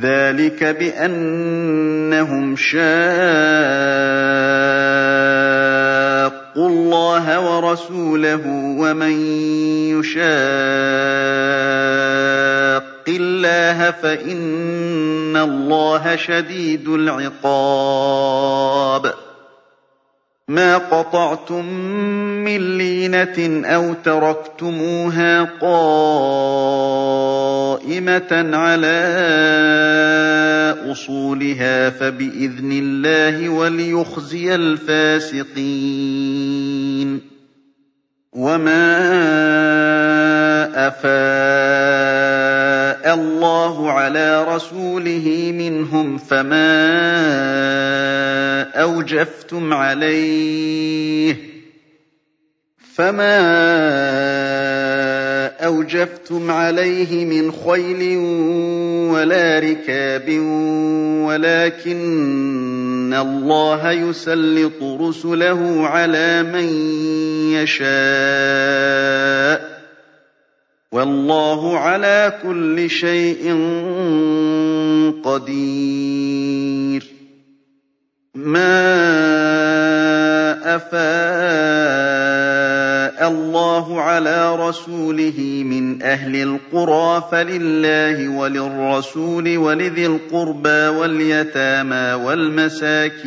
ذَٰلِكَ بِأَنَّهُمْ شَاقُّوا اللَّهَ وَرَسُولَهُ ۖ وَمَن يُشَاقِّ اللَّهَ فَإِنَّ اللَّهَ شَدِيدُ الْعِقَابِ. مَا قَطَعْتُم مِّن لِّينَةٍ أَوْ تَرَكْتُمُوهَا قَائِمَةً عَلَىٰ أُصُولِهَا فَبِإِذْنِ اللَّهِ وَلِيُخْزِيَ الْفَاسِقِينَ وَمَا أَفَاءَ اللَّهُ عَلَىٰ رَسُولِهِ مِنْهُمْ فَمَا أَوْجَفْتُمْ عَلَيْهِ فَمَا أَوْجَفْتُمْ عَلَيْهِ مِنْ خَيْلٍ وَلَا رِكَابٍ وَلَٰكِنَّ اللَّهَ يُسَلِّطُ رُسُلَهُ عَلَىٰ مَن يَشَاءُ ۚ وَاللَّهُ عَلَىٰ كُلِّ شَيْءٍ قَدِيرٌ. مَّا أَفَاءَ اللَّهُ عَلَىٰ رَسُولِهِ مِنْ أَهْلِ الْقُرَىٰ فَلِلَّهِ وَلِلرَّسُولِ وَلِذِي الْقُرْبَىٰ وَالْيَتَامَىٰ وَالْمَسَاكِينِ.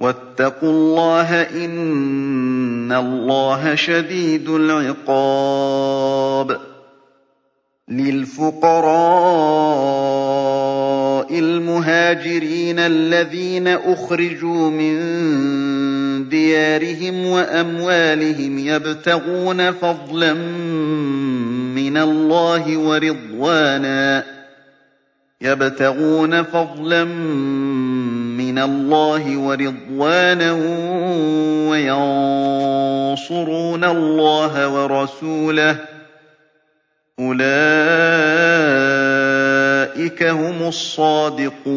وَاتَّقُوا اللَّهَ ۖ إِنَّ اللَّهَ شَدِيدُ الْعِقَابِ. لِلْفُقَرَاءِ الْمُهَاجِرِينَ الَّذِينَ أُخْرِجُوا مِن دِيَارِهِمْ وَأَمْوَالِهِمْ يَبْتَغُونَ فَضْلًا مِّنَ اللَّهِ وَرِضْوَانًا يَبْتَغُونَ فَضْلًا مِّنَ اللَّهِ وَرِضْوَانًا وَيَنصُرُونَ اللَّهَ وَرَسُولَهُ ۚ. أُولَٰئِكَ هُمُ الصَّادِقُونَ.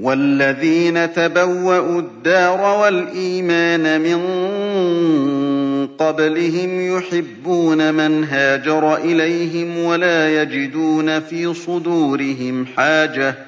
وَالَّذِينَ تَبَوَّءُوا الدَّارَ وَالْإِيمَانَ مِن قَبْلِهِمْ يُحِبُّونَ مَنْ هَاجَرَ إِلَيْهِمْ وَلَا يَجِدُونَ فِي صُدُورِهِمْ حَاجَةً.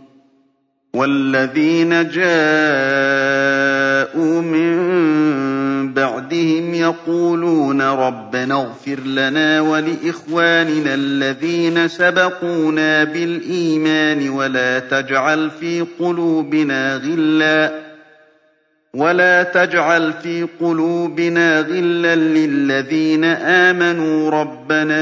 وَالَّذِينَ جَاءُوا مِن بَعْدِهِمْ يَقُولُونَ رَبَّنَا اغْفِرْ لَنَا وَلِإِخْوَانِنَا الَّذِينَ سَبَقُونَا بِالْإِيمَانِ وَلَا تَجْعَلْ فِي قُلُوبِنَا غِلًّا ولا تجعل في قلوبنا غلا للذين آمنوا ربنا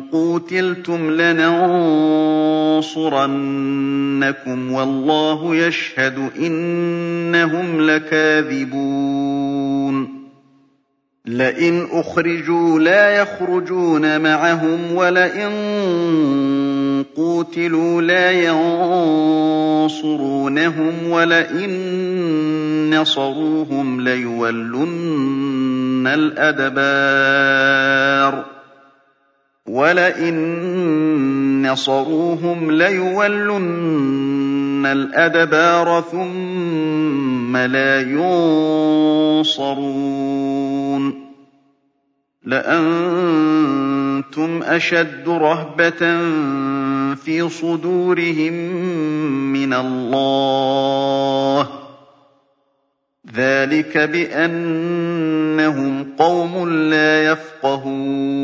قُوتِلْتُمْ لَنَنصُرَنَّكُمْ وَاللَّهُ يَشْهَدُ إِنَّهُمْ لَكَاذِبُونَ لئن أخرجوا لا يخرجون معهم ولئن قوتلوا لا ينصرونهم ولئن نصروهم ليولن الأدبار وَلَئِن نَّصَرُوهُمْ لَيُوَلُّنَّ الْأَدْبَارَ ثُمَّ لَا يُنصَرُونَ لَأَنتُمْ أَشَدُّ رَهْبَةً فِي صُدُورِهِم مِّنَ اللَّهِ ۚ ذَٰلِكَ بِأَنَّهُمْ قَوْمٌ لَّا يَفْقَهُونَ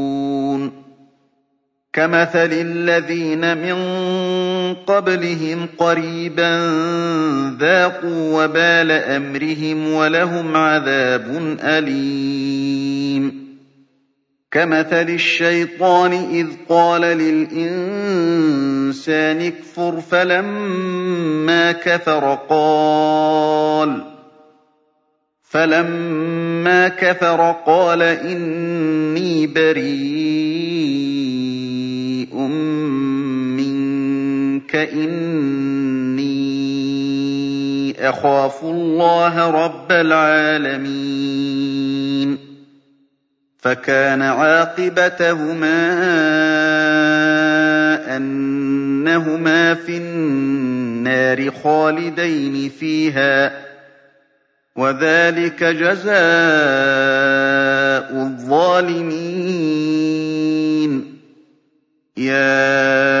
كَمَثَلِ الَّذِينَ مِن قَبْلِهِمْ قَرِيبًا ذَاقُوا وَبَالَ أَمْرِهِمْ وَلَهُمْ عَذَابٌ أَلِيمٌ كَمَثَلِ الشَّيْطَانِ إِذْ قَالَ لِلْإِنسَانِ اكْفُرْ فَلَمَّا كَفَرَ قَالَ فَلَمَّا كَفَرَ قَالَ إِنِّي بَرِيءٌ مِّنكَ إِنِّي أَخَافُ اللَّهَ رَبَّ الْعَالَمِينَ فَكَانَ عَاقِبَتَهُمَا أَنَّهُمَا فِي النَّارِ خَالِدَيْنِ فِيهَا وَذَٰلِكَ جَزَاءُ الظَّالِمِينَ يَا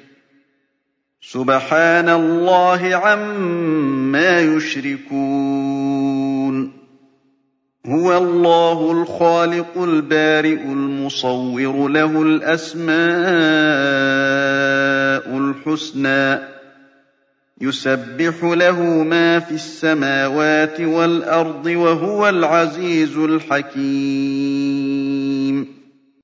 سُبْحَانَ اللَّهِ عَمَّا يُشْرِكُونَ. هُوَ اللَّهُ الْخَالِقُ الْبَارِئُ الْمُصَوِّرُ ۖ لَهُ الْأَسْمَاءُ الْحُسْنَىٰ ۚ يُسَبِّحُ لَهُ مَا فِي السَّمَاوَاتِ وَالْأَرْضِ ۖ وَهُوَ الْعَزِيزُ الْحَكِيمُ.